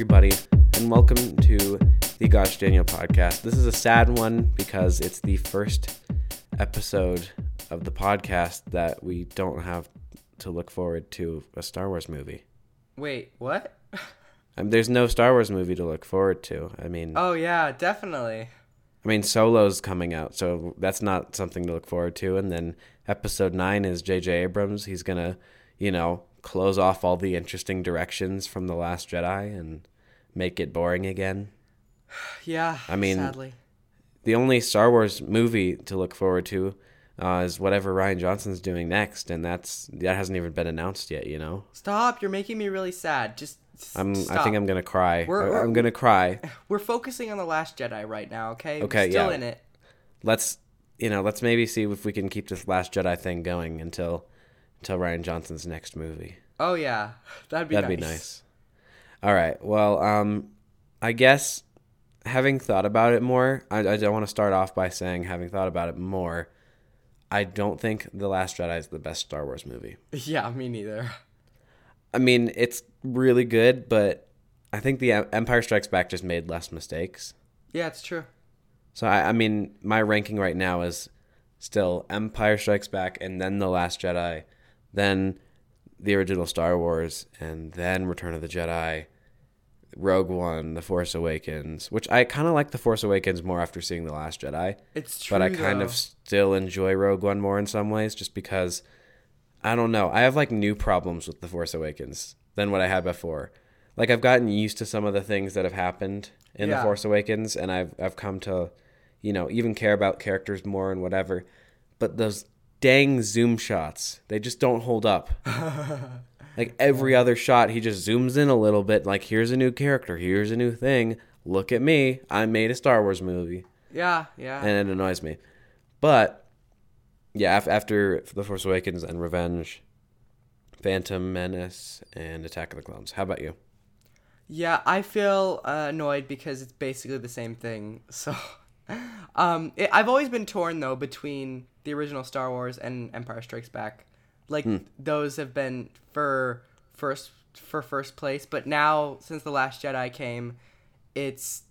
everybody, and welcome to the Gosh Daniel podcast. This is a sad one because it's the first episode of the podcast that we don't have to look forward to a Star Wars movie. Wait, what? I mean, um, there's no Star Wars movie to look forward to. I mean, Oh yeah, definitely. I mean, Solo's coming out, so that's not something to look forward to. And then episode nine is J.J. Abrams. He's gonna, you know, close off all the interesting directions from the Last Jedi and make it boring again. Yeah. I mean- sadly. The only Star Wars movie to look forward to uh, is whatever Rian Johnson's doing next, and that's that hasn't even been announced yet. You know, Stop! You're making me really sad. Just. I'm. Stop. I think I'm gonna cry. We're- we're- I'm gonna cry. We're focusing on the Last Jedi right now. Okay. Okay, We're still yeah. in it. Let's, you know, let's maybe see if we can keep this Last Jedi thing going until, until Rian Johnson's next movie. Oh yeah, that'd be That'd nice. be nice. All right. Well, um, I guess having thought about it more, I, I don't want to start off by saying having thought about it more, I don't think The Last Jedi is the best Star Wars movie. Yeah, me neither. I mean, it's really good, but I think the Empire Strikes Back just made less mistakes. Yeah, it's true. So I, I mean, my ranking right now is still Empire Strikes Back, and then The Last Jedi, then the original Star Wars, and then Return of the Jedi, Rogue One, The Force Awakens. Which I kind of like The Force Awakens more after seeing The Last Jedi, It's true. but I kind though. of still enjoy Rogue One more in some ways, just because I don't know. I have like new problems with The Force Awakens than what I had before. Like I've gotten used to some of the things that have happened in The Force Awakens, and I've I've come to, you know, even care about characters more and whatever. But those dang zoom shots, they just don't hold up. like every other shot, he just zooms in a little bit. Like here's a new character, here's a new thing. Look at me, I made a Star Wars movie Yeah, yeah. and it annoys me. But yeah, af- after The Force Awakens and Revenge, Phantom Menace, and Attack of the Clones. How about you? Yeah, I feel uh, annoyed because it's basically the same thing. So, um, it, I've always been torn though between the original Star Wars and Empire Strikes Back. Like hmm. those have been for first for first place, but now since the Last Jedi came, it's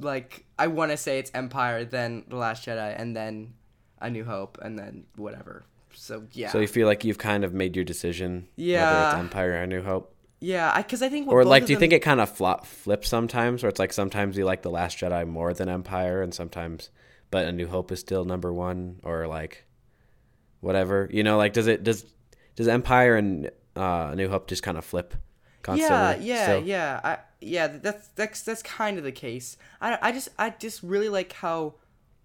like I want to say it's Empire, then the Last Jedi, and then A New Hope, and then whatever. So yeah, So you feel like you've kind of made your decision, whether Yeah. it's Empire or New Hope, yeah, because I, think what or like, do you them- think it kind of flop flips sometimes, where it's like sometimes you like the Last Jedi more than Empire, and sometimes, but A New Hope is still number one, or like, whatever. You know, like does it does does Empire and uh, A New Hope just kind of flip constantly? Yeah, yeah, still? yeah. I, yeah, that's that's that's kind of the case. I, I just I just really like how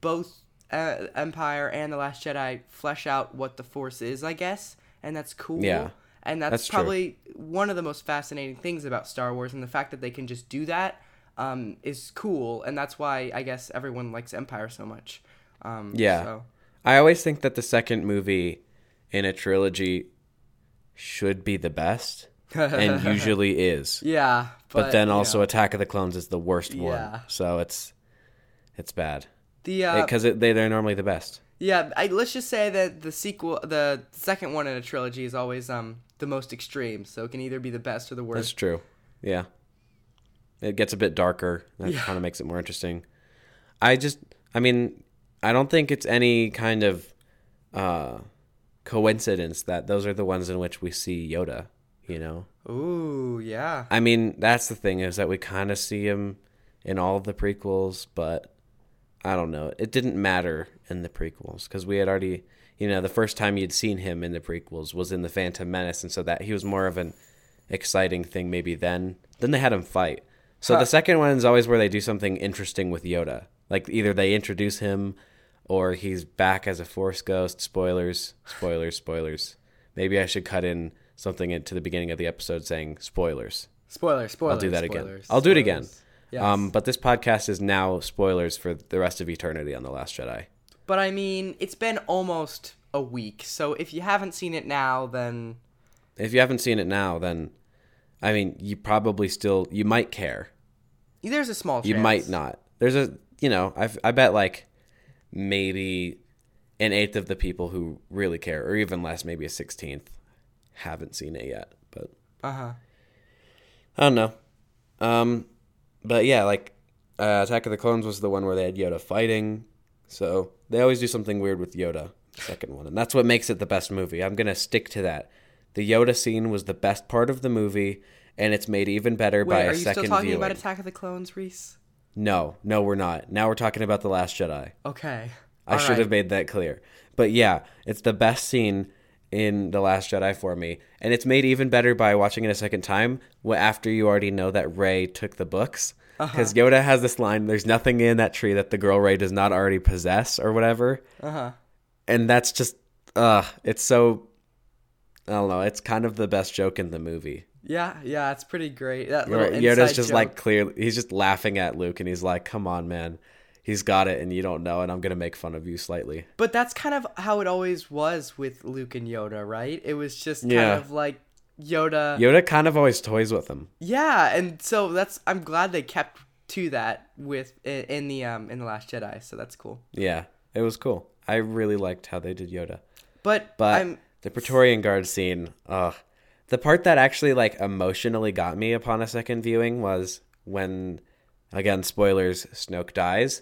both uh, Empire and the Last Jedi flesh out what the Force is, I guess, and that's cool. Yeah, and that's, that's true. probably one of the most fascinating things about Star Wars, and the fact that they can just do that um, is cool, and that's why I guess everyone likes Empire so much. Um, Yeah. so- I always think that the second movie in a trilogy should be the best, and usually is. yeah, But, then also know, Attack of the Clones is the worst Yeah. one. So it's it's bad the uh, because it, they they're normally the best. Yeah, I, let's just say that the sequel, the second one in a trilogy, is always um the most extreme. So it can either be the best or the worst. That's true. Yeah. It gets a bit darker. That Yeah. kind of makes it more interesting. I just I mean, I don't think it's any kind of uh coincidence that those are the ones in which we see Yoda, you know. Ooh, yeah. I mean, that's the thing is that we kind of see him in all of the prequels, but I don't know. It didn't matter in the prequels because we had already, you know, the first time you'd seen him in the prequels was in the Phantom Menace, and so that he was more of an exciting thing maybe then. Then they had him fight. So Huh. the second one is always where they do something interesting with Yoda. Like either they introduce him or he's back as a Force ghost. Spoilers, spoilers, spoilers. Maybe I should cut in something into the beginning of the episode saying spoilers. Spoilers, spoilers. I'll do that again. spoilers, I'll do it again. Yes. Um, but this podcast is now spoilers for the rest of eternity on The Last Jedi. but I mean, it's been almost a week. So if you haven't seen it now, then If you haven't seen it now, then I mean, you probably still you might care. there's a small chance. You might not. There's a you know I I bet like maybe an eighth of the people who really care, or even less, maybe a sixteenth, haven't seen it yet. But Uh huh. I don't know. Um, but yeah, like uh, Attack of the Clones was the one where they had Yoda fighting. So they always do something weird with Yoda. the Second one, and that's what makes it the best movie. I'm gonna stick to that. The Yoda scene was the best part of the movie, and it's made even better by a Wait, a are you still talking viewing. about Attack of the Clones, Reese? no, no, we're not. Now we're talking about the Last Jedi. Okay. I All should right. have made that clear. But yeah, it's the best scene in The Last Jedi for me. And it's made even better by watching it a second time after you already know that Rey took the books. Uh-huh. Because Yoda has this line there's nothing in that tree that the girl Rey does not already possess or whatever. Uh huh. And that's just, uh, it's so, I don't know, it's kind of the best joke in the movie. Yeah, yeah, it's pretty great. That little Yoda's just joke. like clear, he's just laughing at Luke and he's like, come on, man. He's got it and you don't know, and I'm going to make fun of you slightly. But that's kind of how it always was with Luke and Yoda, right? It was just kind Yeah. of like Yoda. Yoda kind of always toys with him. Yeah, and so that's I'm glad they kept to that with in, in the um in the Last Jedi. So that's cool. Yeah, it was cool. I really liked how they did Yoda. But, But I'm the Praetorian Guard scene, ugh. The part that actually like emotionally got me upon a second viewing was when again, spoilers, Snoke dies.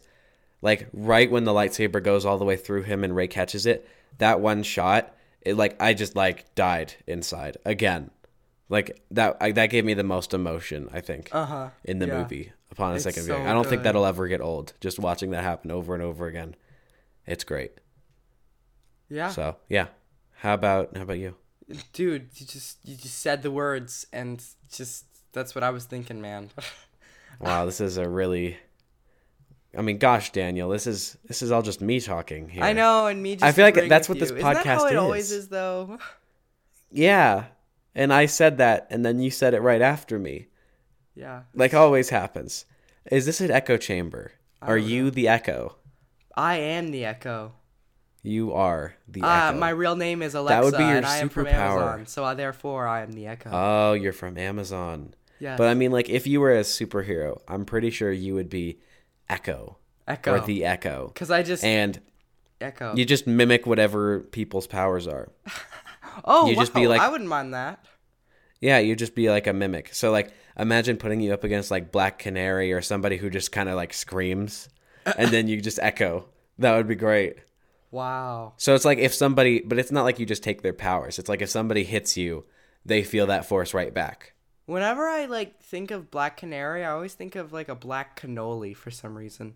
Like right when the lightsaber goes all the way through him and Rey catches it, that one shot, it like I just like died inside again. Like that I, that gave me the most emotion, I think, uh-huh. in the yeah. movie upon a It's second so viewing. I don't think that'll ever get old. Just watching that happen over and over again. It's great. Yeah. So yeah. How about how about you? Dude, you just you just said the words and just that's what I was thinking, man. Wow, this is a really I mean, gosh, Daniel, this is this is all just me talking here. I know, and me just I feel like that's what this podcast Isn't that how it always is. is though. Yeah. And I said that and then you said it right after me. yeah. Like always happens. Is this an echo chamber? Are don't you the echo? I am the Echo. You are the Uh, echo. my real name is Alexa, That would be your and I am from superpower. Amazon, so uh, therefore I am the Echo. Oh, you're from Amazon. yes. But I mean like if you were a superhero, I'm pretty sure you would be Echo Echo. or the Echo. Because I just And Echo. you just mimic whatever people's powers are. oh, you just be wow, like- I wouldn't mind that. Yeah, you just be like a mimic. So like imagine putting you up against like Black Canary or somebody who just kind of like screams and then you just echo. That would be great. Wow. So it's like if somebody but it's not like you just take their powers. It's like if somebody hits you, they feel that force right back. Whenever I like think of Black Canary, I always think of like a black cannoli for some reason.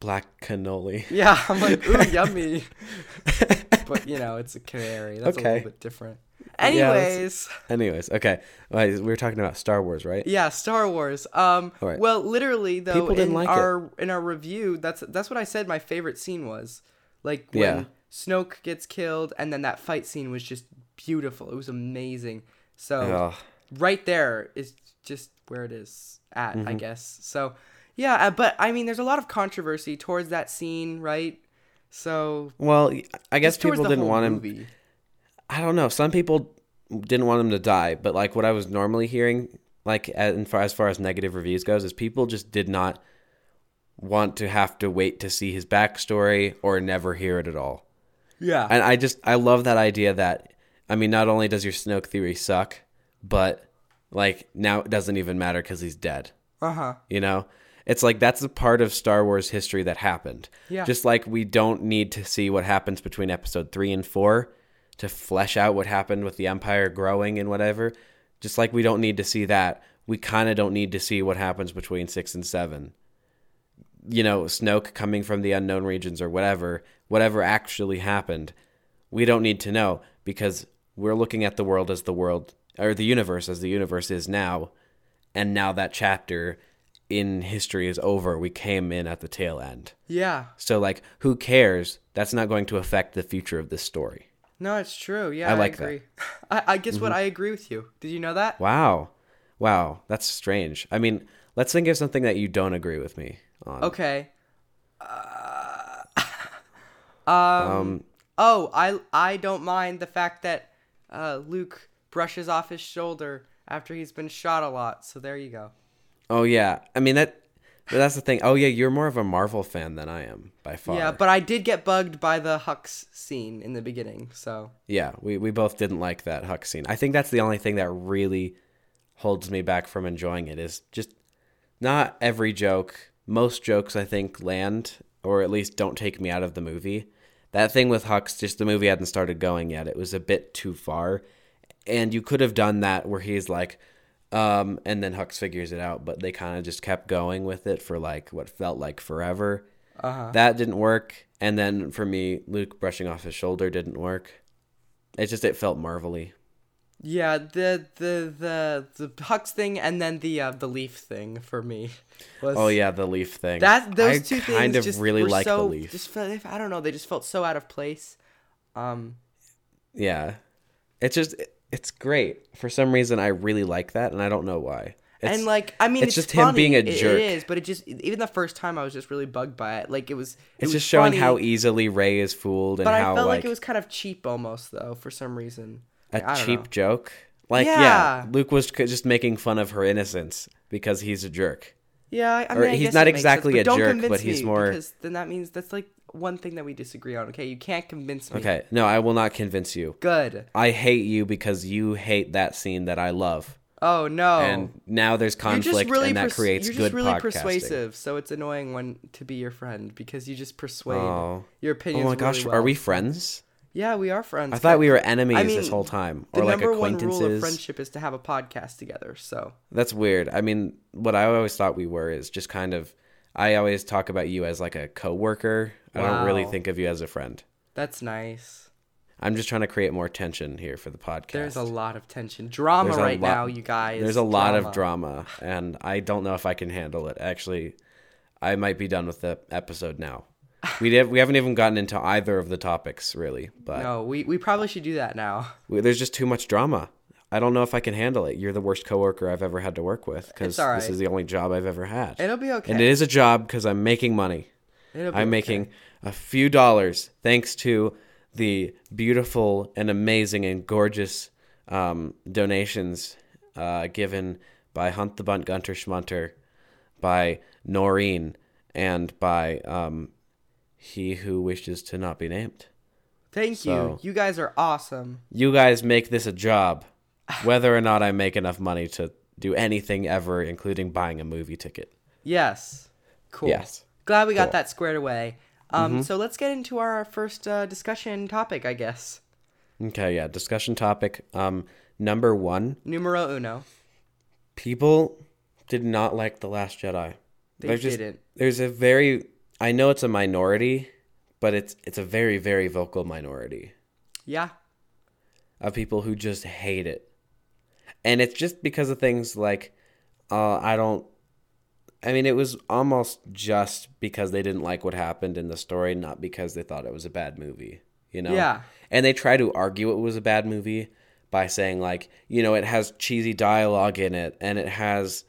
Black cannoli. Yeah, I'm like, ooh, yummy. but you know, it's a canary. That's a little bit different. Yeah, Anyways, Anyways, okay. We were talking about Star Wars, right? yeah, Star Wars. Um, right. well, literally though, People didn't in like it. in our review, that's that's what I said. My favorite scene was like when Yeah. Snoke gets killed, and then that fight scene was just beautiful. It was amazing. So Ugh. right there is just where it is at, Mm-hmm. I guess. So yeah, uh, but I mean, there's a lot of controversy towards that scene, right? So Well, I guess people didn't want him movie. I don't know. Some people didn't want him to die, but like what I was normally hearing, like as far as far as negative reviews goes, is people just did not want to have to wait to see his backstory or never hear it at all. Yeah. And I just I love that idea that I mean, not only does your Snoke theory suck, but like now it doesn't even matter because he's dead. Uh huh. You know, it's like that's a part of Star Wars history that happened. Yeah. Just like we don't need to see what happens between episode three and four to flesh out what happened with the Empire growing and whatever. Just like we don't need to see that, we kind of don't need to see what happens between six and seven. You know, Snoke coming from the unknown regions or whatever, whatever actually happened, we don't need to know because we're looking at the world as the world or the universe as the universe is now and now that chapter in history is over. We came in at the tail end. Yeah. So like who cares? That's not going to affect the future of this story. No, it's true. Yeah, I I, like that. Mm-hmm. agree. I, I guess what I agree with you. Did you know that? Wow. Wow, that's strange. I mean, let's think of something that you don't agree with me on. Okay. Uh, Um oh, I I don't mind the fact that uh, Luke brushes off his shoulder after he's been shot a lot. So there you go. oh yeah. I mean that but that's the thing. Oh yeah, you're more of a Marvel fan than I am by far. Yeah, but I did get bugged by the Hux scene in the beginning. So Yeah, we, we both didn't like that Hux scene. I think that's the only thing that really holds me back from enjoying it is just not every joke. Most jokes I think land or at least don't take me out of the movie. That thing with Hux, just the movie hadn't started going yet. It was a bit too far. And you could have done that where he's like, um, and then Hux figures it out, but they kind of just kept going with it for like what felt like forever. Uh-huh. That didn't work. And then for me, Luke brushing off his shoulder didn't work. It just it felt marvelly. Yeah, the the the the Hux thing and then the uh, the leaf thing for me. Was, Oh yeah, the leaf thing. that those I two kind things of just really were like so, the leaf. Just felt, I don't know, they just felt so out of place. Um, Yeah, it's just it- it's great. For some reason, I really like that, and I don't know why. It's, and like I mean, it's it's, just him being a it- jerk. It is, but it just even the first time I was just really bugged by it. Like it was. It it's was just showing funny, how easily Rey is fooled and But how I felt like, like, it was kind of cheap almost though for some reason. A Like, I don't cheap know. joke. Like yeah. Yeah. Luke was just making fun of her innocence because he's a jerk. Yeah, I, mean, I he's not exactly sense, a jerk, but he's more- because then that means that's like one thing that we disagree on. Okay, you can't convince me. Okay, no, I will not convince you. Good. I hate you because you hate that scene that I love, Oh no. and now there's conflict, really and that pers- creates you're good just really persuasive. So it's annoying when to be your friend because you just persuade Oh. your opinions. Oh my gosh, really are we friends? Yeah, we are friends. I thought we were enemies I this whole time, or like acquaintances. The number one rule of friendship is to have a podcast together. So That's weird. I mean, what I always thought we were is just kind of. I always talk about you as like a coworker. I don't really think of you as a friend. that's nice. I'm just trying to create more tension here for the podcast. There's a lot of tension, drama right lot- now, you guys. There's a lot of drama, and I don't know if I can handle it. Actually, I might be done with the episode now. We did, we haven't even gotten into either of the topics really, but No, we, we probably should do that now. we, there's just too much drama. I don't know if I can handle it. You're the worst coworker I've ever had to work with because all this is the only job I've ever had. It'll be okay. And it is a job because I'm making money. It'll be I'm okay. making a few dollars thanks to the beautiful and amazing and gorgeous um, donations uh, given by Hunt the Bunt Gunter Schmunter, by Noreen, and by um, he who wishes to not be named. Thank So- you. You guys are awesome. You guys make this a job, whether or not I make enough money to do anything ever, including buying a movie ticket. Yes. Cool. Yes. Glad we got Cool. Mm-hmm. that squared away. Um, So let's get into our first uh, discussion topic, I guess. Okay, yeah. Discussion topic um, number one. Numero uno. people did not like the last jedi They there's didn't. there's a very i know it's a minority but it's it's a very very vocal minority Yeah. of people who just hate it and it's just because of things like uh i don't i mean it was almost just because they didn't like what happened in the story not because they thought it was a bad movie you know Yeah. and they try to argue it was a bad movie by saying like you know it has cheesy dialogue in it and it has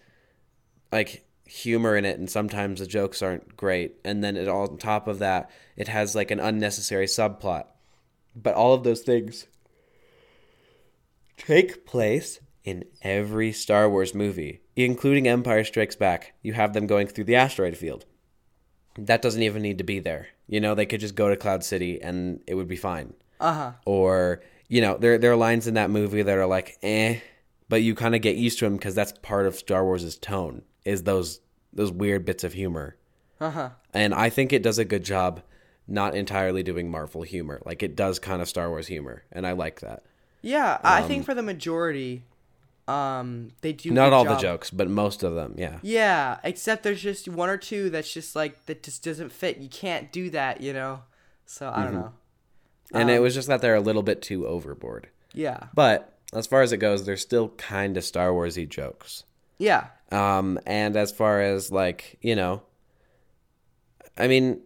like humor in it and sometimes the jokes aren't great and then it all on top of that it has like an unnecessary subplot but all of those things take place in every Star Wars movie, including Empire Strikes Back. You have them going through the asteroid field. That doesn't even need to be there. You know, they could just go to Cloud City and it would be fine. Uh huh. Or, you know, there there are lines in that movie that are like, eh, but you kind of get used to them because that's part of Star Wars' tone is those those weird bits of humor. Uh huh. And I think it does a good job not entirely doing Marvel humor. Like it does kind of Star Wars humor, and I like that. Yeah, I think for the majority, um, they do. Not all the jokes, but most of them, yeah. Yeah, except there's just one or two that's just like that just doesn't fit. You can't do that, you know. So I Mm-hmm. don't know. And Um, it was just that they're a little bit too overboard. Yeah. But as far as it goes, they're still kind of Star Warsy jokes. Yeah. Um, and as far as like you know, I mean,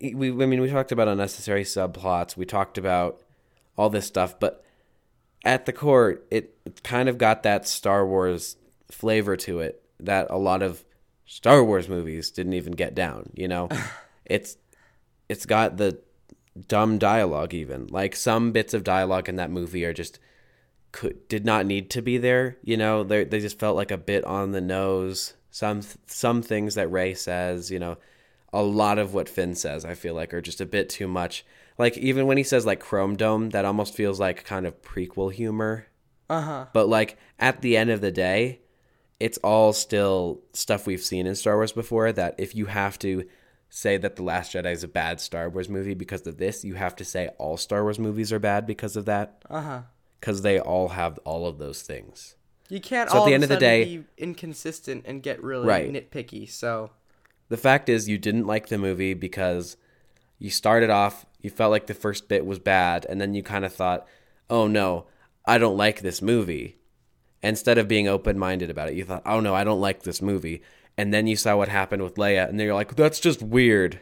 we I mean we talked about unnecessary subplots. We talked about all this stuff, but at the core, it kind of got that Star Wars flavor to it that a lot of Star Wars movies didn't even get down. You know, it's it's got the dumb dialogue even like some bits of dialogue in that movie are just could did not need to be there. You know, they they just felt like a bit on the nose. Some some things that Rey says, you know, a lot of what Finn says, I feel like are just a bit too much. Like even when he says like Chrome Dome, that almost feels like kind of prequel humor. Uh huh. But like at the end of the day, it's all still stuff we've seen in Star Wars before that if you have to say that The Last Jedi is a bad Star Wars movie because of this, you have to say all Star Wars movies are bad because of that. Uh huh. Because they all have all of those things. You can't So at the end a of the day- be inconsistent and get really Right. nitpicky. So The fact is, you didn't like the movie because you started off, you felt like the first bit was bad, and then you kind of thought, oh no, I don't like this movie. Instead of being open minded about it, you thought, oh no, I don't like this movie. And then you saw what happened with Leia, and then you're like, that's just weird.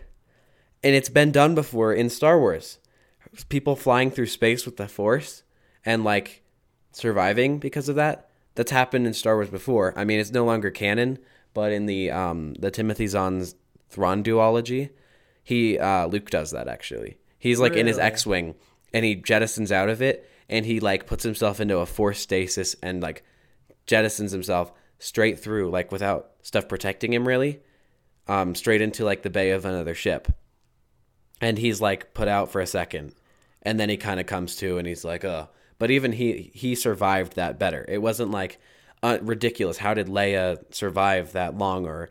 And it's been done before in Star Wars. People flying through space with the Force and like surviving because of that. That's happened in Star Wars before. I mean, it's no longer canon, but in the um the Timothy Zahn's Thrawn duology, he uh, Luke does that actually. He's like in his X-wing and he jettisons out of it and he like puts himself into a force stasis and like jettisons himself straight through like without stuff protecting him really um straight into like the bay of another ship and he's like put out for a second and then he kind of comes to and he's like oh but even he he survived that better. It wasn't like uh, ridiculous. How did leia survive that long or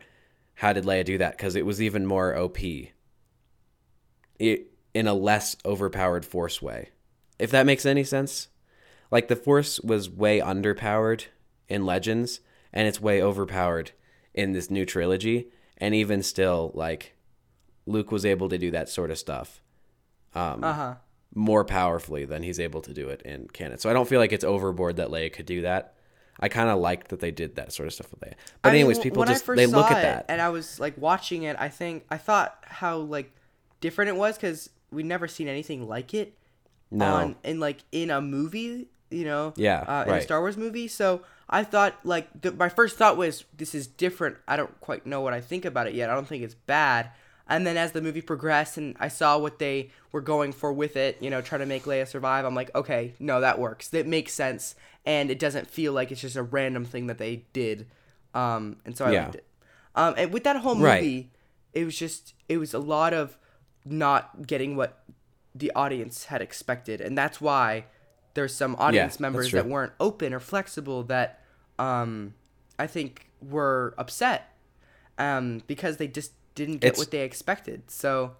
how did leia do that? Because it was even more op it, in a less overpowered force way. If that makes any sense. Like the force was way underpowered in legends and it's way overpowered in this new trilogy and even still like luke was able to do that sort of stuff. Um, uh huh. More powerfully than he's able to do it in canon so i don't feel like it's overboard that leia could do that i kind of liked that they did that sort of stuff with leia but I anyways w- people just they look at that and I was like watching it. I think I thought how like different it was because we'd never seen anything like it no on in like in a movie. You know, Yeah, uh, in a. Star Wars movie. So I thought like the, my first thought was this is different. I don't quite know what I think about it yet. I don't think it's bad. And then as the movie progressed and I saw what they were going for with it, you know, trying to make Leia survive, I'm like, okay, no, that works. That makes sense, and it doesn't feel like it's just a random thing that they did. Um, and so I Yeah. liked it. Um, and with that whole Right. movie, it was just it was a lot of not getting what the audience had expected, and that's why there's some audience that's members that weren't open or flexible that um, I think were upset um, because they just didn't get It's- what they expected. So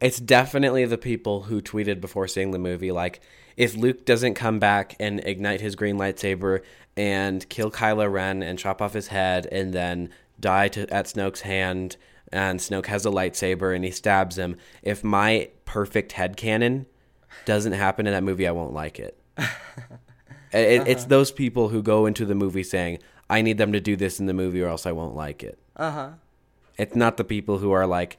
It's definitely the people who tweeted before seeing the movie like if Luke doesn't come back and ignite his green lightsaber and kill Kylo Ren and chop off his head and then die to, at Snoke's hand and Snoke has a lightsaber and he stabs him, if my perfect head canon doesn't happen in that movie, I won't like it. It- It's those people who go into the movie saying, I need them to do this in the movie or else I won't like it. uh huh, It's not the people who are like,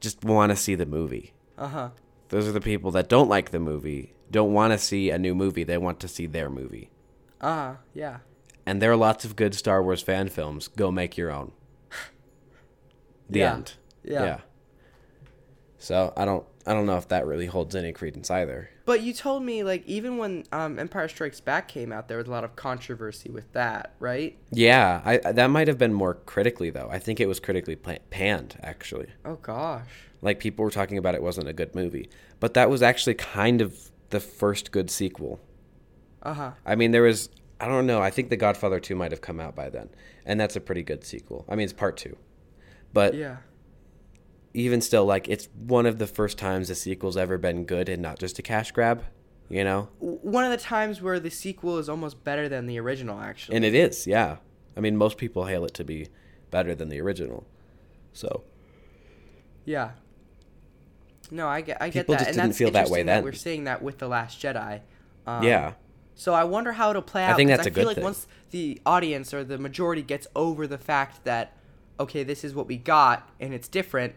just want to see the movie. uh huh, Those are the people that don't like the movie, don't want to see a new movie. They want to see their movie. uh yeah. And there are lots of good Star Wars fan films. Go make your own. The Yeah. end. Yeah. yeah. So I don't I don't know if that really holds any credence either. But you told me like even when um, Empire Strikes Back came out, there was a lot of controversy with that, right? Yeah, I that might have been more critically though. I think it was critically panned actually. Oh gosh. Like people were talking about it wasn't a good movie, but that was actually kind of the first good sequel. Uh huh. I mean, there was I don't know. I think The Godfather 2 might have come out by then, and that's a pretty good sequel. I mean, it's part 2. But Yeah. Even still like it's one of the first times a sequel's ever been good and not just a cash grab, you know? One of the times where the sequel is almost better than the original, actually. And it is, yeah. I mean, most people hail it to be better than the original. So, Yeah. No, I get, I get People that, just and didn't that's feel that way then. We're seeing that with the Last Jedi. Um, yeah. So I wonder how it'll play out. I think that's a I feel good like thing. once the audience or the majority gets over the fact that okay, this is what we got and it's different,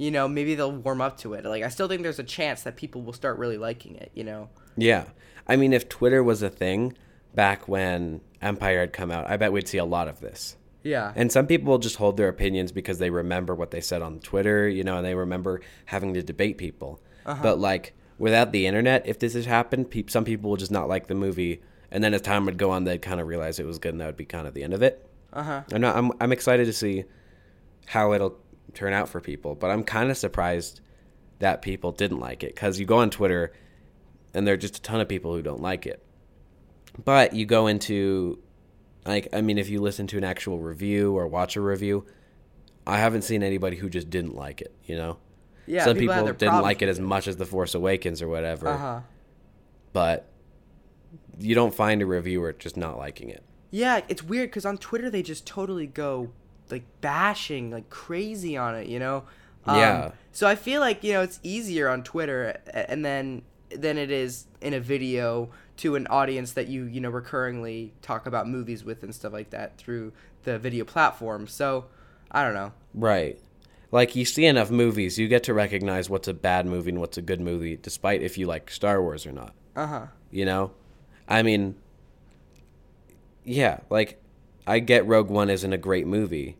you know, maybe they'll warm up to it. Like I still think there's a chance that people will start really liking it. You know. Yeah. I mean, if Twitter was a thing back when Empire had come out, I bet we'd see a lot of this. Yeah. And some people will just hold their opinions because they remember what they said on Twitter, you know, and they remember having to debate people. But like without the internet, if this had happened, peop some people will just not like the movie, and then as time would go on, they'd kind of realize it was good, and that would be kind of the end of it. Uh huh. I'm not. I'm. I'm excited to see how it'll turn out for people, but I'm kind of surprised that people didn't like it because you go on Twitter, and there are just a ton of people who don't like it. But you go into like I mean if you listen to an actual review or watch a review, I haven't seen anybody who just didn't like it, you know? Yeah, Some people people, didn't problems like it as much as The Force Awakens or whatever. Uh huh. But you don't find a reviewer just not liking it. Yeah, it's weird because on Twitter they just totally go like bashing like crazy on it, you know. Um, Yeah. So I feel like you know it's easier on Twitter, and then than it is in a video to an audience that you you know recurringly talk about movies with and stuff like that through the video platform. So I don't know. Right. Like you see enough movies, you get to recognize what's a bad movie and what's a good movie, despite if you like Star Wars or not. Uh huh. You know? I mean, yeah, like I get Rogue One isn't a great movie.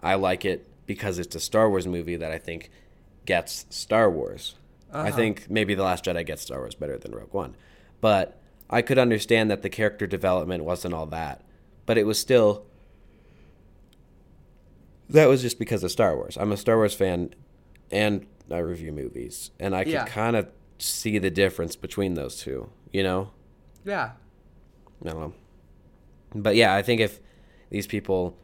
I like it because it's a Star Wars movie that I think gets Star Wars. I Uh-huh. think maybe The Last Jedi gets Star Wars better than Rogue One. But I could understand that the character development wasn't all that. But it was still that was just because of Star Wars. I'm a Star Wars fan and I review movies. And I Yeah. kind of see the difference between those two, you know? Yeah. I don't know. But yeah, I think if these people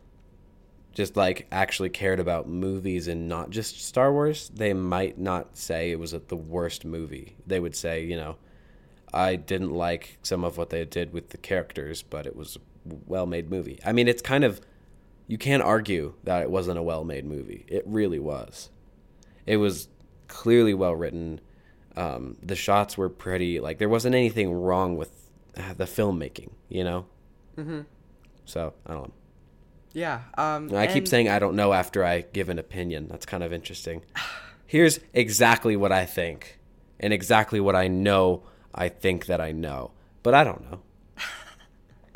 just like actually cared about movies and not just Star Wars, they might not say it was the worst movie. They would say, you know, I didn't like some of what they did with the characters, but it was a well-made movie. I mean, it's kind of you can't argue that it wasn't a well-made movie. It really was. It was clearly well written. Um, the shots were pretty. Like there wasn't anything wrong with uh, the filmmaking, you know. Mm-hmm. So I don't know. Yeah. Um. I keep saying I don't know after I give an opinion. That's kind of interesting. Here's exactly what I think, and exactly what I know. I think that I know, but I don't know.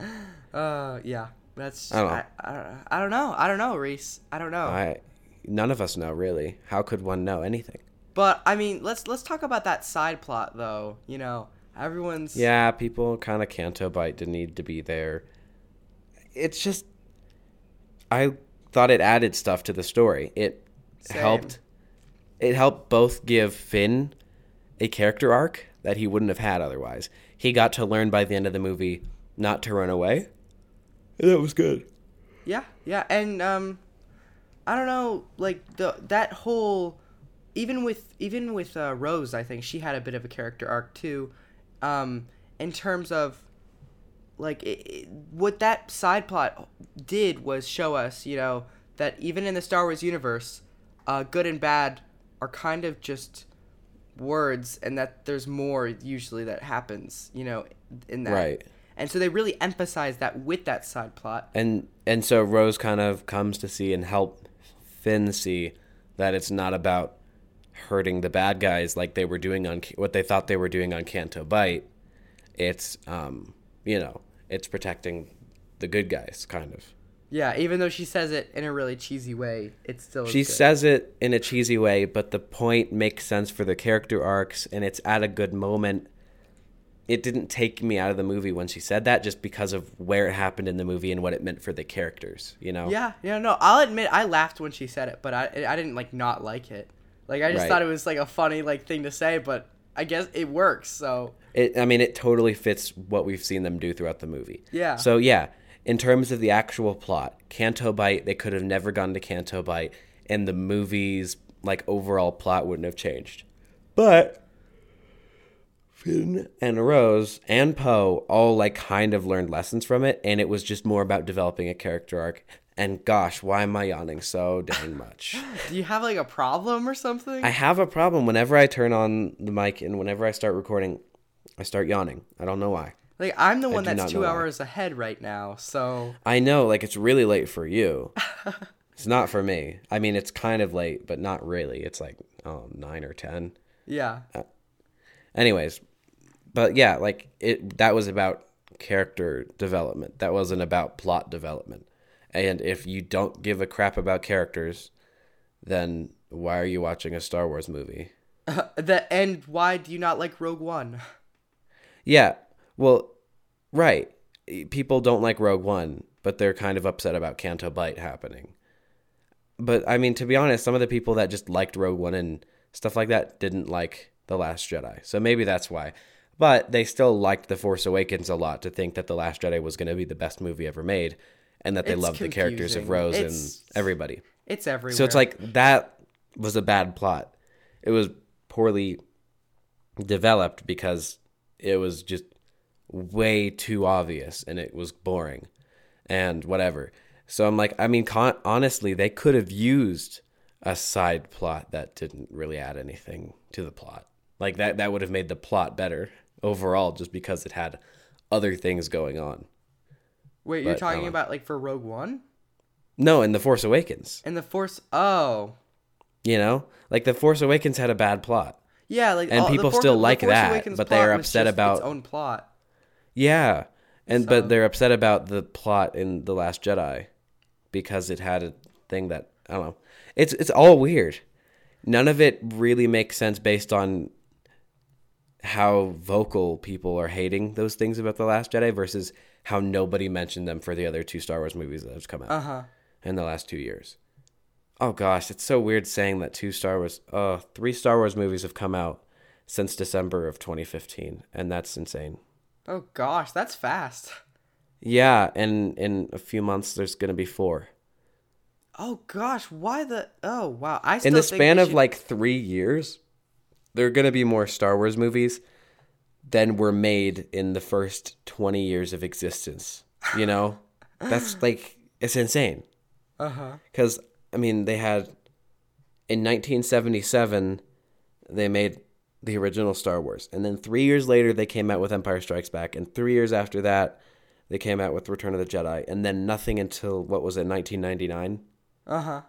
Uh. Yeah. That's. I don't know. I, I, don't know. I don't know. I don't know, Reese. I don't know. I none of us know really. How could one know anything? But I mean, let's let's talk about that side plot though. You know, everyone's Yeah, people kind of Canto Bight didn't need to be there. It's just, I thought it added stuff to the story. It Same. helped. It helped both give Finn a character arc that he wouldn't have had otherwise. He got to learn by the end of the movie not to run away. And that was good. Yeah, yeah, and um, I don't know, like the that whole, even with even with uh, Rose, I think she had a bit of a character arc too, um, in terms of, like it, it, what that side plot did was show us, you know, that even in the Star Wars universe, uh, good and bad are kind of just words, and that there's more usually that happens, you know, in that. Right. And so they really emphasize that with that side plot. and and so Rose kind of comes to see and help Finn see that it's not about hurting the bad guys like they were doing on what they thought they were doing on Canto Bight. It's um, you know, it's protecting the good guys kind of. Yeah, even though she says it in a really cheesy way, it's still She good. says it in a cheesy way, but the point makes sense for the character arcs and it's at a good moment. It didn't take me out of the movie when she said that just because of where it happened in the movie and what it meant for the characters, you know? Yeah, yeah, no, I'll admit I laughed when she said it, but I I didn't like not like it. Like I just Right. thought it was like a funny like thing to say, but I guess it works. So It, I mean, it totally fits what we've seen them do throughout the movie. Yeah. So yeah, in terms of the actual plot, Canto Bight, they could have never gone to Canto Bight, and the movie's like overall plot wouldn't have changed. But Finn and Rose and Poe all like kind of learned lessons from it, and it was just more about developing a character arc. And gosh, why am I yawning so dang much? do you have like a problem or something? I have a problem whenever I turn on the mic and whenever I start recording, I start yawning. I don't know why. like I'm the one that's two know why. hours ahead right now. So I know, like it's really late for you. it's not for me. I mean, it's kind of late, but not really. It's like oh, nine or ten. yeah, uh, Anyways, but yeah, like it. That was about character development. That wasn't about plot development. And if you don't give a crap about characters, then why are you watching a Star Wars movie? the and why do you not like Rogue One? Yeah. Well, right. People don't like Rogue One, but they're kind of upset about Canto Bight happening. But I mean, to be honest, some of the people that just liked Rogue One and stuff like that didn't like The Last Jedi. So maybe that's why. But they still liked The Force Awakens a lot to think that The Last Jedi was going to be the best movie ever made and that they It's loved the characters of. Rose It's- and everybody. It's everywhere. So it's like that was a bad plot. It was poorly developed because it was just way too obvious and it was boring and whatever. So I'm like, I mean, con- honestly, they could have used a side plot that didn't really add anything to the plot. Like that, that would have made the plot better overall, just because it had other things going on. Wait, you're but, talking uh, about like for Rogue One No, in the Force Awakens, and the Force? Oh, you know, like the Force Awakens had a bad plot. yeah, like And all- the people Force- still like Force that, Awakens but they are upset about- its own plot. Yeah. And So- but they're upset about the plot in The Last Jedi because it had a thing that I don't know. It's it's all weird. None of it really makes sense based on how vocal people are hating those things about The Last Jedi versus how nobody mentioned them for the other two Star Wars movies that have come out Uh huh. in the last two years. Oh gosh, it's so weird saying that two Star Wars, uh, three Star Wars movies have come out since December of 2015, and that's insane. Oh gosh, that's fast. Yeah, and in a few months there's gonna be four. Oh gosh, why the? Oh wow, I still In the span of should- like three years, there are gonna be more Star Wars movies than were made in the first twenty years of existence. You know, that's like it's insane. Uh huh. Because I mean, they had in 1977 they made the original Star Wars, and then three years later they came out with Empire Strikes Back, and three years after that they came out with Return of the Jedi, and then nothing until what was it 1999. Uh huh.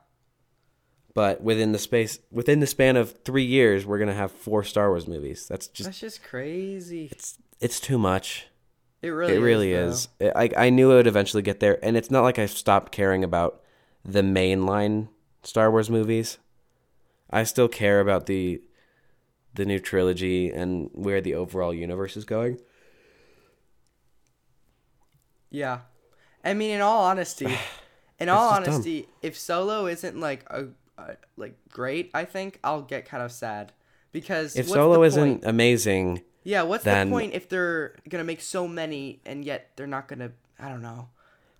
But within the space within the span of three years, we're gonna have four Star Wars movies. That's just That's just crazy. it's it's too much. It really. it really is. is. I I knew it would eventually get there, and it's not like I stopped caring about the mainline Star Wars movies. I still care about the the new trilogy and where the overall universe is going. Yeah. I mean, in all honesty, in all just dumb. honesty, if Solo isn't like a, a like great, I think I'll get kind of sad because If Solo isn't amazing, yeah, what's then- the point if they're gonna make so many and yet they're not gonna? I don't know.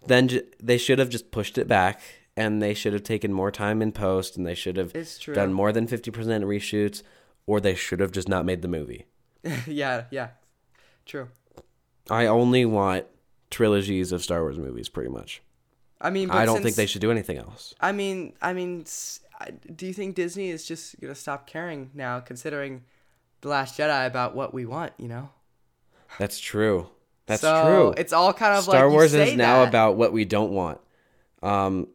then j- they should have just pushed it back, and they should have taken more time in post, and they should have done more than fifty percent reshoots, or they should have just not made the movie. yeah, yeah, true. I only want trilogies of Star Wars movies, pretty much. I mean, but I don't think they should do anything else. I mean, I mean, do you think Disney is just gonna stop caring now, considering the Last Jedi about what we want? You know. That's true. That's so true. It's all kind of Star like Wars say is now that. about what we don't want. Um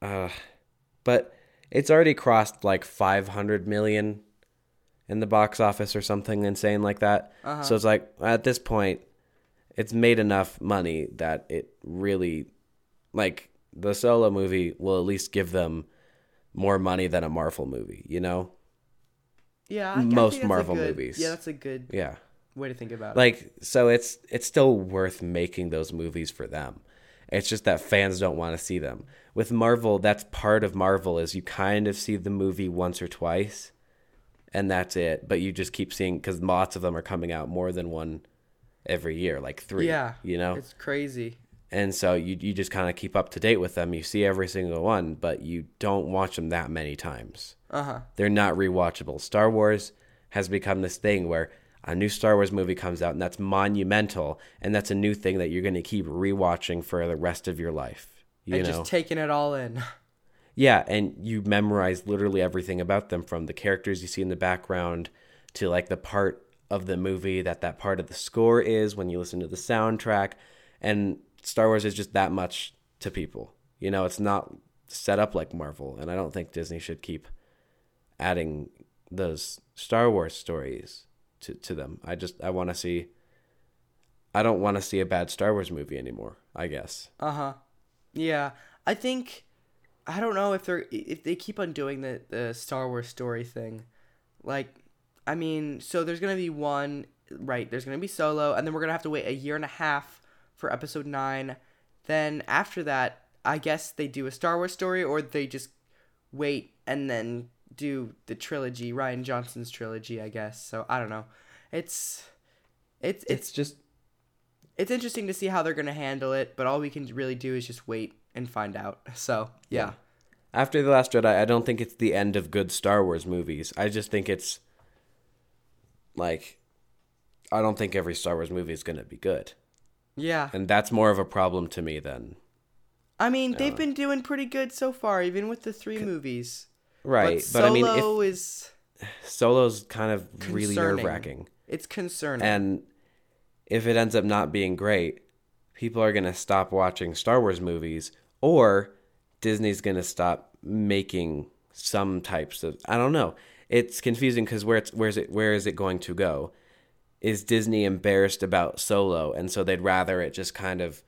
uh but it's already crossed like 500 million in the box office or something insane like that. Uh-huh. So it's like at this point it's made enough money that it really like the solo movie will at least give them more money than a Marvel movie, you know? Yeah, I- most Marvel good- movies. Yeah, that's a good Yeah. way to think about it. like so it's it's still worth making those movies for them it's just that fans don't want to see them with marvel that's part of marvel is you kind of see the movie once or twice and that's it but you just keep seeing because lots of them are coming out more than one every year like three Yeah, you know It's crazy. And so you, you just kind of keep up to date with them you see every single one but you don't watch them that many times Uh huh. they're not rewatchable. Star Wars has become this thing where a new Star Wars movie comes out and that's monumental and that's a new thing that you're going to keep rewatching for the rest of your life. You and know. just taking it all in. yeah, and you memorize literally everything about them from the characters you see in the background to like the part of the movie that that part of the score is when you listen to the soundtrack and Star Wars is just that much to people. You know, it's not set up like Marvel and I don't think Disney should keep adding those Star Wars stories to, to them. I just I want to see I don't want to see a bad Star Wars movie anymore, I guess. Uh huh. Yeah, I think I don't know if they're if they keep on doing the the Star Wars story thing. Like, I mean, so there's gonna be one right. There's gonna be Solo, and then we're gonna have to wait a year and a half for Episode Nine. Then after that, I guess they do a Star Wars story, or they just wait and then do the trilogy, Rian Johnson's trilogy, I guess. So I don't know. it's it's It's it's just it's interesting to see how they're gonna handle it, but all we can really do is just wait and find out. So yeah. after the Last Jedi. I don't think it's the end of good Star Wars movies. I just think it's like I don't think every Star Wars movie is gonna be good, Yeah. and that's more of a problem to me than I mean, they've been doing pretty good so far, even with the three movies. right. But But, I mean, Solo is Solo's kind of really nerve wracking. it's concerning. And if it ends up not being great, people are going to stop watching Star Wars movies or Disney's going to stop making some types of I don't know. It's confusing cuz where it's where's it where is it going to go? Is Disney embarrassed about Solo and so they'd rather it just kind of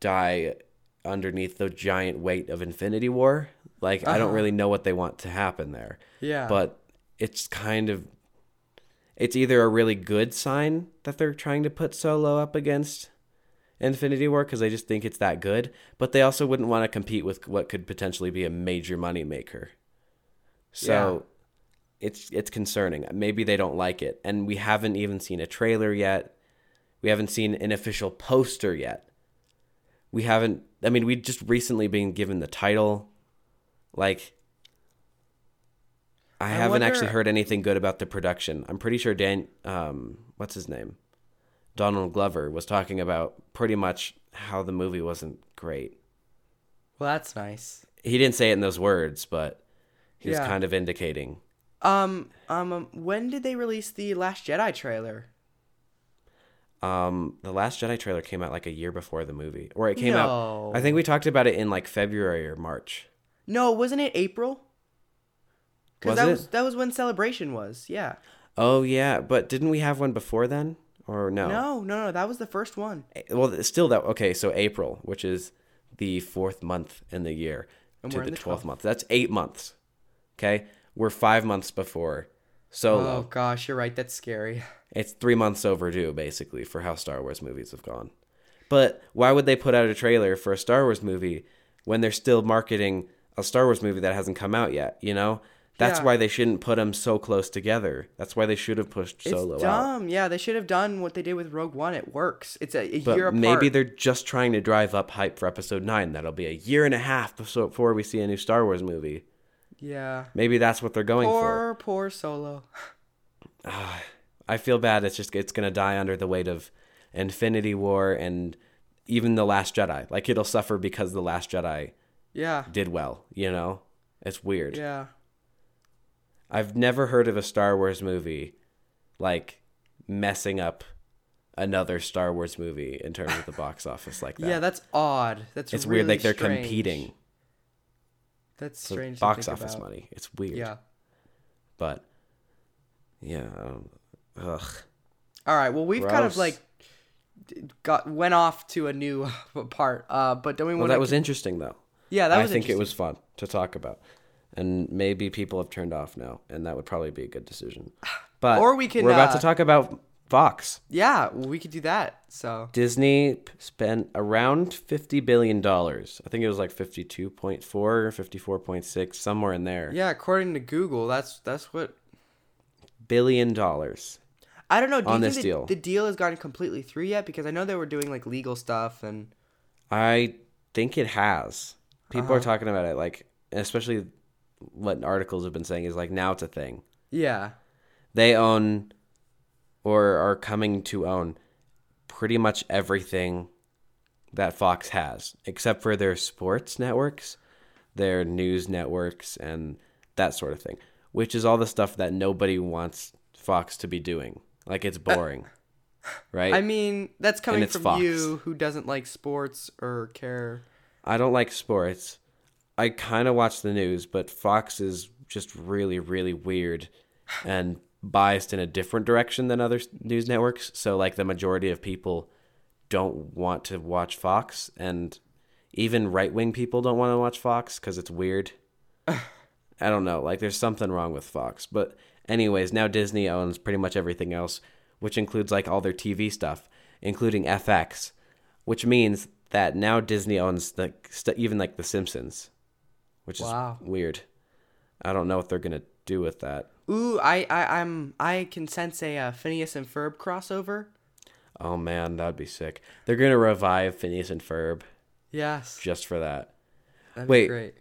die underneath the giant weight of Infinity War? Like I don't Uh-huh. really know what they want to happen there yeah. but it's kind of it's either a really good sign that they're trying to put solo up against infinity war because they just think it's that good but they also wouldn't want to compete with what could potentially be a major money maker so it's it's concerning maybe they don't like it and we haven't even seen a trailer yet we haven't seen an official poster yet we haven't i mean we just recently been given the title like I, I haven't actually heard anything good about the production. I'm pretty sure Dan, um, what's his name, Donald Glover was talking about pretty much how the movie wasn't great. well, that's nice. He didn't say it in those words, but he was Yeah. kind of indicating. Um, um, um, when did they release the Last Jedi trailer? Um, the Last Jedi trailer came out like a year before the movie, or it came No. out. I think we talked about it in like February or March. No, wasn't it April? Because that it? was that was when Celebration was. Yeah. Oh yeah, but didn't we have one before then, or no? No, no, no. That was the first one. Well, still that okay. So April, which is the fourth month in the year, And to the twelfth 12th. month. That's eight months. Okay, we're five months before Solo. Oh gosh, you're right. That's scary. It's three months overdue, basically, for how Star Wars movies have gone. But why would they put out a trailer for a Star Wars movie when they're still marketing a Star Wars movie that hasn't come out yet? You know, that's Yeah. why they shouldn't put them so close together. That's why they should have pushed It's Solo out. dumb. Yeah, they should have done what they did with Rogue One. It works. It's a, a But year apart. maybe they're just trying to drive up hype for Episode Nine. That'll be a year and a half before we see a new Star Wars movie. Yeah. Maybe that's what they're going for. Poor, poor Solo. I feel bad. It's just it's gonna die under the weight of Infinity War and even the Last Jedi. Like it'll suffer because the Last Jedi Yeah. did well. You know, it's weird. Yeah. I've never heard of a Star Wars movie like messing up another Star Wars movie in terms of the box office like that. Yeah, that's odd. That's it's really weird. Like they're strange. competing That's for strange. box office about. money. It's weird. Yeah. But yeah, um, ugh. All right. Well, we've kind of like got went off to a new part. Uh, but don't we want? Well, that was interesting though. yeah, that I was. I think it was fun to talk about, and maybe people have turned off now, and that would probably be a good decision. But Or we can, We're about uh, to talk about Fox. Yeah, we could do that. So Disney spent around fifty billion dollars. I think it was like fifty-two point four or fifty-four point six, somewhere in there. yeah, according to Google, that's that's what Billion dollars. I don't know. Do On this the, deal. the deal has gotten completely through yet? Because I know they were doing like legal stuff and I think it has. People are Uh-huh. talking about it, like especially what articles have been saying is like now it's a thing. yeah, they own or are coming to own pretty much everything that Fox has, except for their sports networks, their news networks, and that sort of thing, which is all the stuff that nobody wants Fox to be doing. Like it's boring, right? I mean that's coming from Fox. you who doesn't like sports or care. I don't like sports. I kind of watch the news, but Fox is just really, really weird and biased in a different direction than other news networks. So, like, the majority of people don't want to watch Fox, and even right wing people don't want to watch Fox because it's weird. I don't know. Like, there's something wrong with Fox. But, anyways, now Disney owns pretty much everything else, which includes, like, all their TV stuff, including FX, which means that now Disney owns the st- even like The Simpsons, which Wow. is weird. I don't know what they're gonna do with that. Ooh, I, I I'm I can sense a uh, Phineas and Ferb crossover. Oh man, that'd be sick. They're gonna revive Phineas and Ferb Yes, just for that. that'd Wait. be great.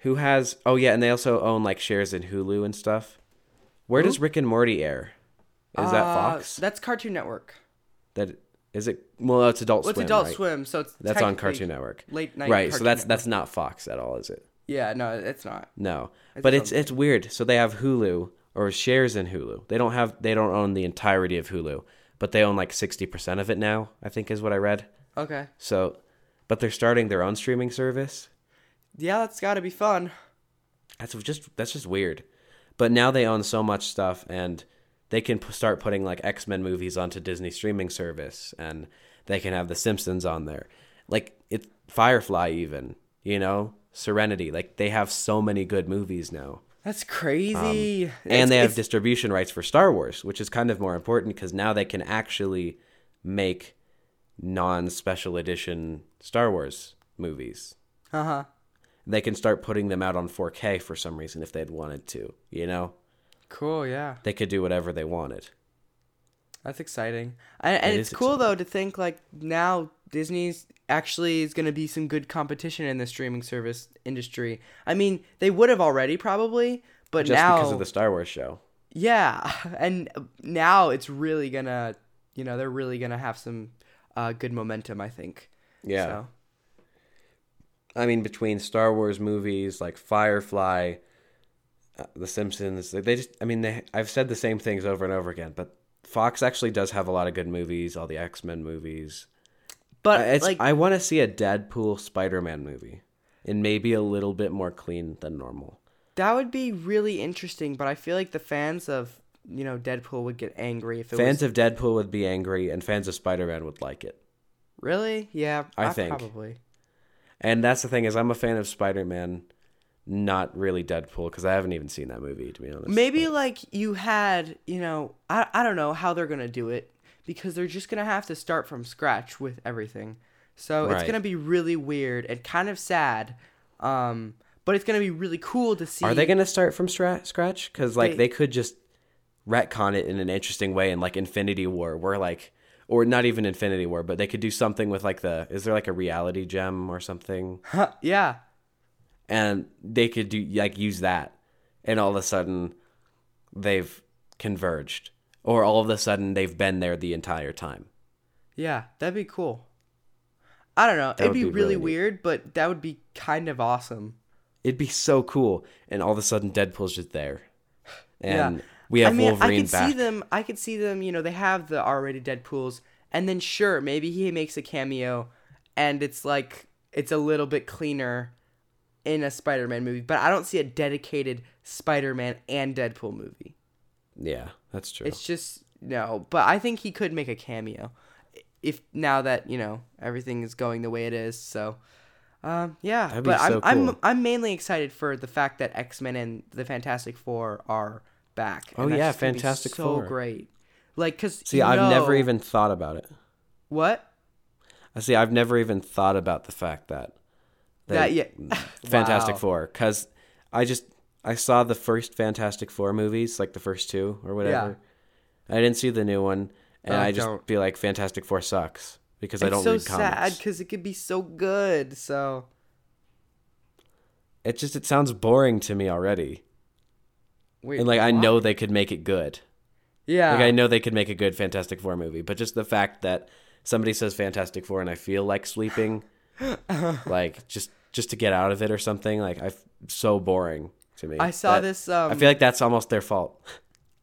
Who has? Oh yeah, and they also own like shares in Hulu and stuff. Where does Rick and Morty air? Is that Uh, Fox? That's Cartoon Network. That is it? Well, it's Adult Well, it's Adult right? Swim, so it's That's on Cartoon Network. Late night. Right. So that's Network. that's not Fox at all, is it? Yeah. No, it's not. No. It's but its it's it's weird. So they have Hulu or shares in Hulu. They don't have they don't own the entirety of Hulu, but they own like 60% of it now, I think is what I read. Okay. So but they're starting their own streaming service. Yeah, that's got to be fun. That's just that's just weird. But now they own so much stuff and they can p- start putting like X-Men movies onto Disney streaming service and they can have the Simpsons on there. Like it Firefly even, you know, Serenity. Like they have so many good movies now. That's crazy. and It's- they have it's- distribution rights for Star Wars, which is kind of more important because now they can actually make non-special edition Star Wars movies. uh-huh. They can start putting them out on 4K for some reason if they'd wanted to, you know? Cool. Yeah. They could do whatever they wanted. That's exciting. And, and It it's cool though to think like now Disney's actually is going to be some good competition in the streaming service industry. I mean, they would have already probably, but Just now because of the Star Wars show. yeah, and now it's really going to, you know, they're really going to have some uh, good momentum, I think. Yeah. So, I mean, between Star Wars movies like Firefly, uh, The Simpsons, they they just, I mean, they, I've said the same things over and over again, but Fox actually does have a lot of good movies, all the X Men movies. But it's, like I want to see a Deadpool Spider Man movie and maybe a little bit more clean than normal. that would be really interesting, but I feel like the fans of, you know, Deadpool would get angry if it Fans was of Deadpool would be angry, and fans of Spider Man would like it. Really? Yeah, I I think. probably. And that's the thing is, I'm a fan of Spider Man, not really Deadpool, because I haven't even seen that movie to be honest. Maybe like you had, you know, I I don't know how they're gonna do it because they're just gonna have to start from scratch with everything. So it's gonna be really weird and kind of sad. Um, but it's gonna be really cool to see. Are they going to start from stra- scratch? Because like They- they could just retcon it in an interesting way in like Infinity War, where like, or not even Infinity War, but they could do something with like the is there like a reality gem or something, yeah, and they could do like use that, and all of a sudden they've converged, or all of a sudden they've been there the entire time. yeah, that'd be cool. I don't know. It'd be, be really, really weird, but that would be kind of awesome. It'd be so cool, and all of a sudden Deadpool's just there, and Yeah. we have I mean, Wolverine I could back. see them. I could see them. You know, they have the R-rated Deadpool's, and then sure, maybe he makes a cameo, and it's like it's a little bit cleaner in a Spider-Man movie. But I don't see a dedicated Spider-Man and Deadpool movie. Yeah, that's true. It's just no. But I think he could make a cameo, if now that you know everything is going the way it is. So. Um, yeah, That'd be but I'm, so I'm. I'm mainly excited for the fact that X Men and the Fantastic Four are back. Oh, yeah, just gonna be Fantastic so Four. great. Like, cause See, I've never even thought about it. what I see. I've never even thought about the fact that that they- yeah Fantastic Wow. Four, because I just I saw the first Fantastic Four movies, like the first two or whatever. Yeah. I didn't see the new one, and Oh, I just don't. feel like Fantastic Four sucks because I It's don't so read sad because it could be so good. So It just it sounds boring to me already, wait, and like I know they could make it good. yeah, Like I know they could make a good Fantastic Four movie, but just the fact that somebody says Fantastic Four and I feel like sleeping, like just just to get out of it or something, like I so boring to me. I saw That- this. Um, I feel like that's almost their fault.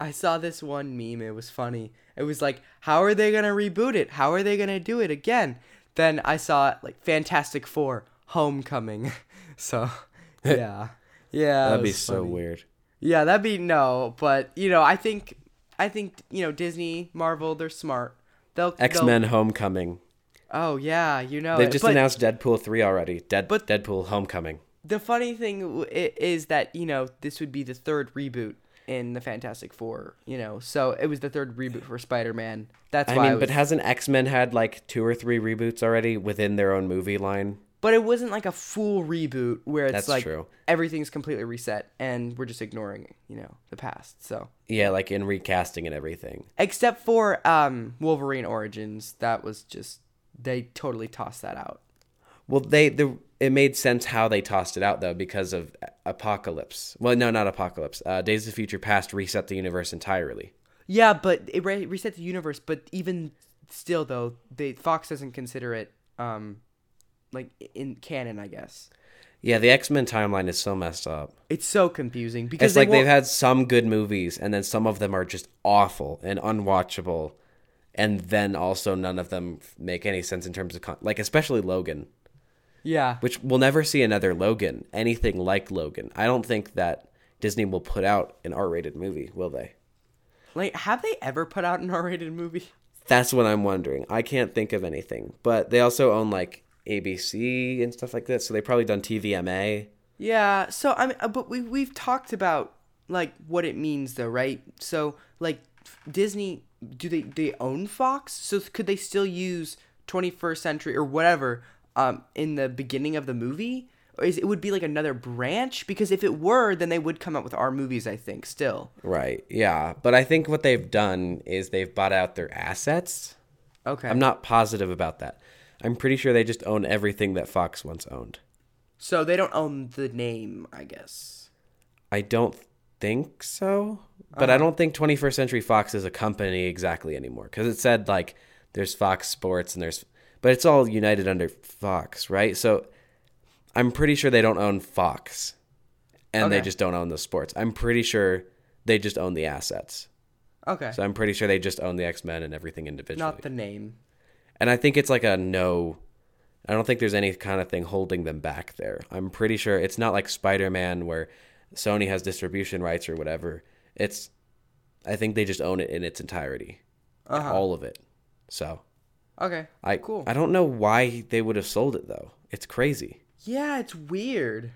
I saw this one meme. It was funny. It was like, how are they gonna reboot it? How are they gonna do it again? Then I saw like Fantastic Four: Homecoming. so yeah, yeah, That'd be so funny. weird. Yeah, that'd be no, but you know, I think, I think you know, Disney, Marvel, they're smart. They'll X Men Homecoming. Oh yeah, you know. They've it. just But announced Deadpool three already. Dead But- Deadpool Homecoming. The funny thing is that you know this would be the third reboot in the Fantastic Four. You know, so it was the third reboot for Spider-Man. That's I why. mean, I was, but hasn't X Men had like two or three reboots already within their own movie line? but it wasn't like a full reboot where it's That's like true. everything's completely reset and we're just ignoring, you know, the past. So, Yeah, like in recasting and everything. except for um Wolverine Origins, that was just they totally tossed that out. Well, they the it made sense how they tossed it out though because of Apocalypse. Well, no, not Apocalypse. Uh, Days of Future Past reset the universe entirely. Yeah, but it re- reset the universe. But even still, though, they Fox doesn't consider it um like in canon. I guess Yeah, the X Men timeline is so messed up. it's so confusing because It's they like they've had some good movies, and then some of them are just awful and unwatchable, and then also none of them make any sense in terms of con- like especially Logan, yeah which we'll never see another Logan, anything like Logan. I don't think that Disney will put out an R-rated movie, will they? like have they ever put out an R-rated movie? That's what I'm wondering. I can't think of anything, but they also own like ABC and stuff like that, so they've probably done TVMA. Yeah. So I mean, uh, but we we've talked about like what it means though, right? So like Disney, do they they own Fox? So could they still use 21st Century or whatever um in the beginning of the movie? Or is it would be like another branch? Because if it were, then they would come out with our movies. I think still. Right. Yeah, but I think what they've done is they've bought out their assets. Okay. I'm not positive about that. I'm pretty sure they just own everything that Fox once owned. So they don't own the name, I guess. I don't think so, but I don't think 21st Century Fox is a company exactly anymore because it said like there's Fox Sports and there's, but it's all united under Fox, right? So I'm pretty sure they don't own Fox, and they just don't own the sports. I'm pretty sure they just own the assets. Okay. So I'm pretty sure they just own the X Men and everything individually. Not the name. And I think it's like a no. I don't think there's any kind of thing holding them back there. I'm pretty sure it's not like Spider Man where Sony has distribution rights or whatever. It's, I think they just own it in its entirety, Uh-huh. all of it. So Okay. I Cool. I don't know why they would have sold it though. It's crazy. Yeah, it's weird.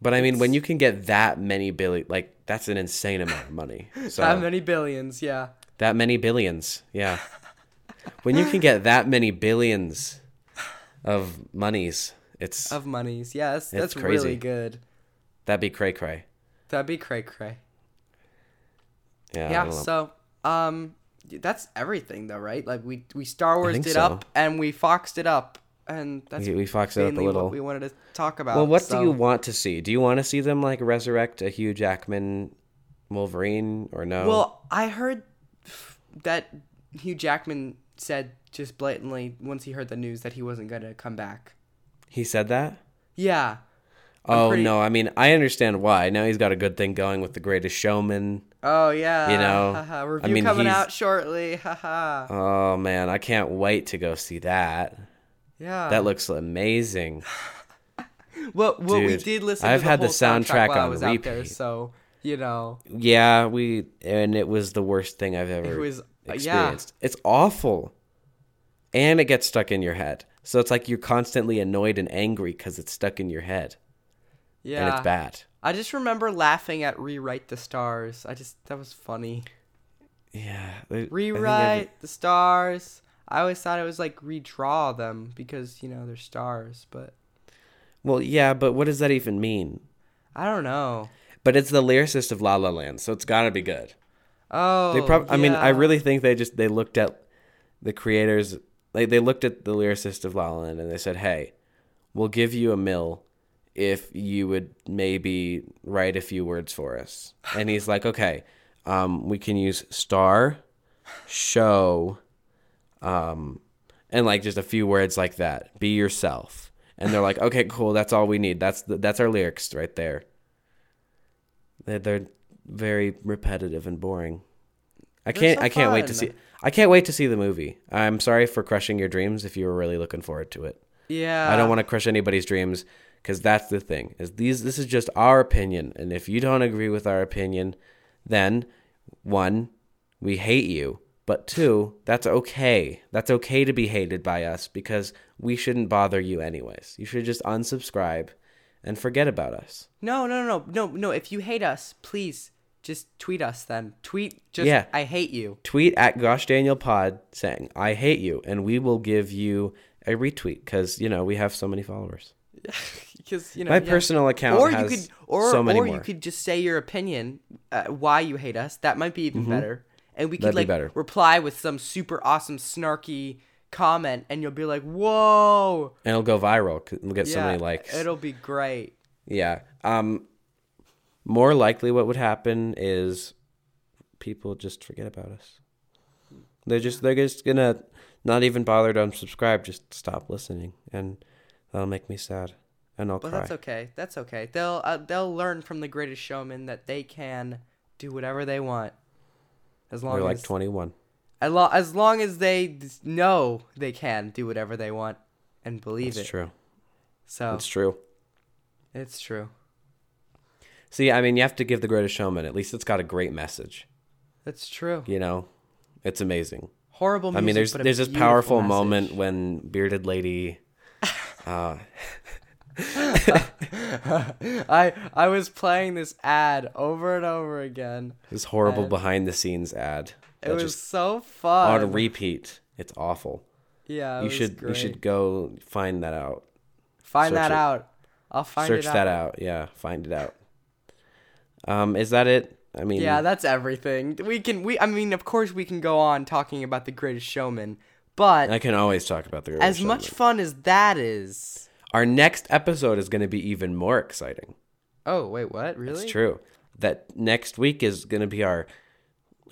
But I mean, when you can get that many billion, like that's an insane amount of money. So That many billions, yeah. That many billions, yeah. when you can get that many billions of monies, it's Of monies. Yes, It's that's crazy. really good. that'd be cray cray. That'd be cray cray. Yeah, Yeah, so um that's everything though, right? Like we we Star Wars it so. up and we Foxed it up and that's we, we foxed it up a little. what we wanted to talk about. well, what so- do you want to see? Do you want to see them like resurrect a Hugh Jackman Wolverine or no? Well, I heard that Hugh Jackman said just blatantly once he heard the news that he wasn't going to come back. he said that. Yeah. I'm Oh pretty- no, I mean I understand why. Now he's got a good thing going with The Greatest Showman. Oh yeah. You know, Haha, I review mean, coming he's- out shortly. Haha. Oh man, I can't wait to go see that. yeah. That looks amazing. Well, well we did listen. I've the had the soundtrack, soundtrack on was out there, repeat. so you know Yeah, we and it was the worst thing I've ever it was uh, yeah. experienced. It's awful. And it gets stuck in your head. So it's like you're constantly annoyed and angry because it's stuck in your head. Yeah. And it's bad. I just remember laughing at rewrite the stars. I just that was funny. Yeah. I Rewrite the stars. I always thought it was like redraw them because you know they're stars, but well, yeah, but what does that even mean? I don't know. But it's the lyricist of La La Land, so it's got to be good. Oh, They prob- I mean, I really think they just they looked at the creators like they looked at the lyricist of La La Land and they said, "Hey, we'll give you a mill if you would maybe write a few words for us." And he's like, "Okay, um, we can use star, show, um, and like just a few words like that. Be yourself." And they're like, "Okay, cool. That's all we need. That's the, that's our lyrics right there." They're, they're very repetitive and boring. I can't. so I can't wait to see. I can't wait to see the movie. I'm sorry for crushing your dreams if you were really looking forward to it. Yeah. I don't want to crush anybody's dreams because that's the thing. Is these this is just our opinion, and if you don't agree with our opinion, then one, we hate you. But two, that's okay. That's okay to be hated by us because we shouldn't bother you anyways. You should just unsubscribe and forget about us. No, no, no, no, no. If you hate us, please just tweet us. Then tweet just Yeah. I hate you. tweet at Gosh Daniel Pod saying I hate you, and we will give you a retweet because you know we have so many followers. because you know My yeah. personal account or you could or so or you could just say your opinion uh, why you hate us that might be even better and we could Mm-hmm. That'd be like better. reply with some super awesome snarky comment and you'll be like whoa and it'll go viral We'll get so many likes. it'll be great Yeah. Um more likely what would happen is people just forget about us. They're just they're just gonna not even bother to unsubscribe, just stop listening and that'll make me sad. And I'll but cry. that's okay that's okay they'll uh, they'll learn from the greatest showman that they can do whatever they want as long We're like as twenty one. as, lo- as long as they know they can do whatever they want and believe That's it true. so it's true. it's true See, I mean you have to give the greatest showman, at least it's got a great message. that's true You know? It's amazing. horrible music, I mean there's there's this powerful message. moment when bearded lady uh I I was playing this ad over and over again. this horrible behind the scenes ad. It was so fun. on repeat. It's awful. yeah, you should great. you should go find that out. find search that it. out. I'll find Search it that out. Yeah, find it out. Um, is that it? I mean, Yeah, that's everything. We can we I mean, of course we can go on talking about the greatest showman, but I can always talk about the as much Showman. fun as that is. Our next episode is going to be even more exciting. Oh, wait, what? Really? It's true. That next week is going to be our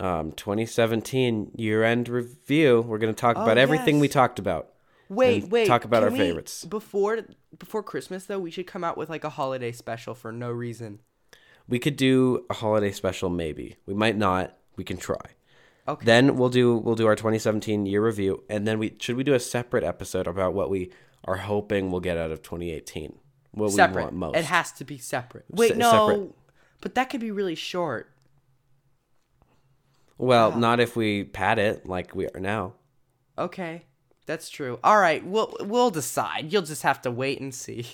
um, 2017 year-end review. We're going to talk about everything we Oh, yes. talked about. Wait, and wait. talk about can our we- favorites. Before before Christmas though, we should come out with like a holiday special for no reason. We could do a holiday special, maybe. We might not. We can try. Okay. Then we'll do we'll do our 2017 year review, and then we should we do a separate episode about what we are hoping we'll get out of 2018. What we separate. want most. It has to be separate. Wait, Se- no. separate. But that could be really short. well, not if we pad it like we are now. Okay. That's true. All right, we'll we'll decide. You'll just have to wait and see.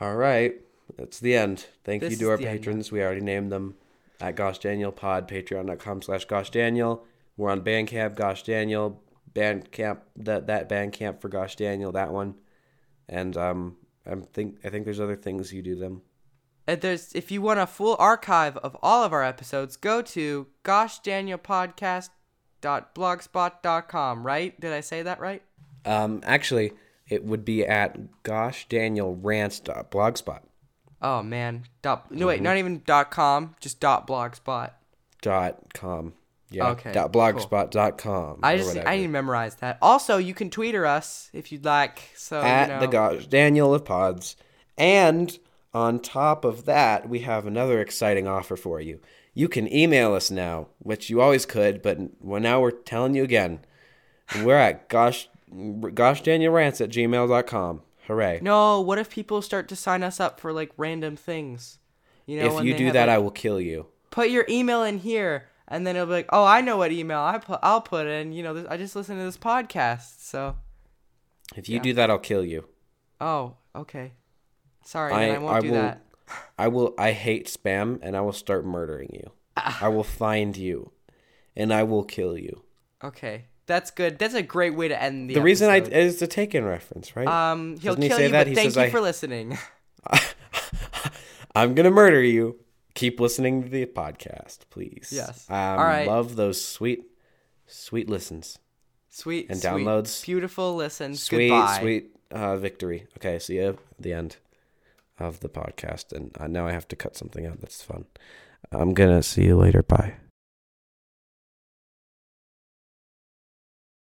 All right, that's the end. Thank This you to our the end. patrons. We already named them at Gosh Daniel Pod, patreon.com slash Gosh Daniel. We're on Bandcamp, Gosh Daniel, Bandcamp, that that Bandcamp for Gosh Daniel, that one. And um, I'm think I think there's other things you do them. Uh, there's if you want a full archive of all of our episodes, go to goshdanielpodcast.blogspot.com, right? Did I say that right? Um, actually, it would be at Gosh Daniel Rants.blogspot Oh man. Dot no wait, Mm-hmm. not even dot com, just dot blogspot. dot com. Yeah. Okay, Dot blogspot dot com. I just. I need to memorize that. Also, you can tweeter us if you'd like. So at you know, the Gosh Daniel of Pods. And on top of that, we have another exciting offer for you. You can email us now, which you always could, but well, now we're telling you again. We're at gosh, goshdanielrants at gmail.com. Hooray. No, what if people start to sign us up for like random things? You know, if you do that, like, I will kill you. put your email in here, and then it'll be like, oh, I know what email I put. I'll put in. You know, this, I just listened to this podcast, so If you Yeah. do that, I'll kill you. oh, okay. Sorry, I- I won't I do will- that. I will. I hate spam, and I will start murdering you. I will find you, and I will kill you. Okay, that's good. That's a great way to end the. The reason I episode. is the Taken reference, right? um, he'll Doesn't kill say you, that? but He thank you I- for listening. I'm gonna murder you. Keep listening to the podcast, please. Yes. Um, All right. Love those sweet, sweet listens. Sweet And sweet, downloads. beautiful listens. Sweet, Goodbye. sweet uh, victory. Okay, see you at the end of the podcast, and uh, now I have to cut something out. That's fun. I'm gonna see you later. Bye.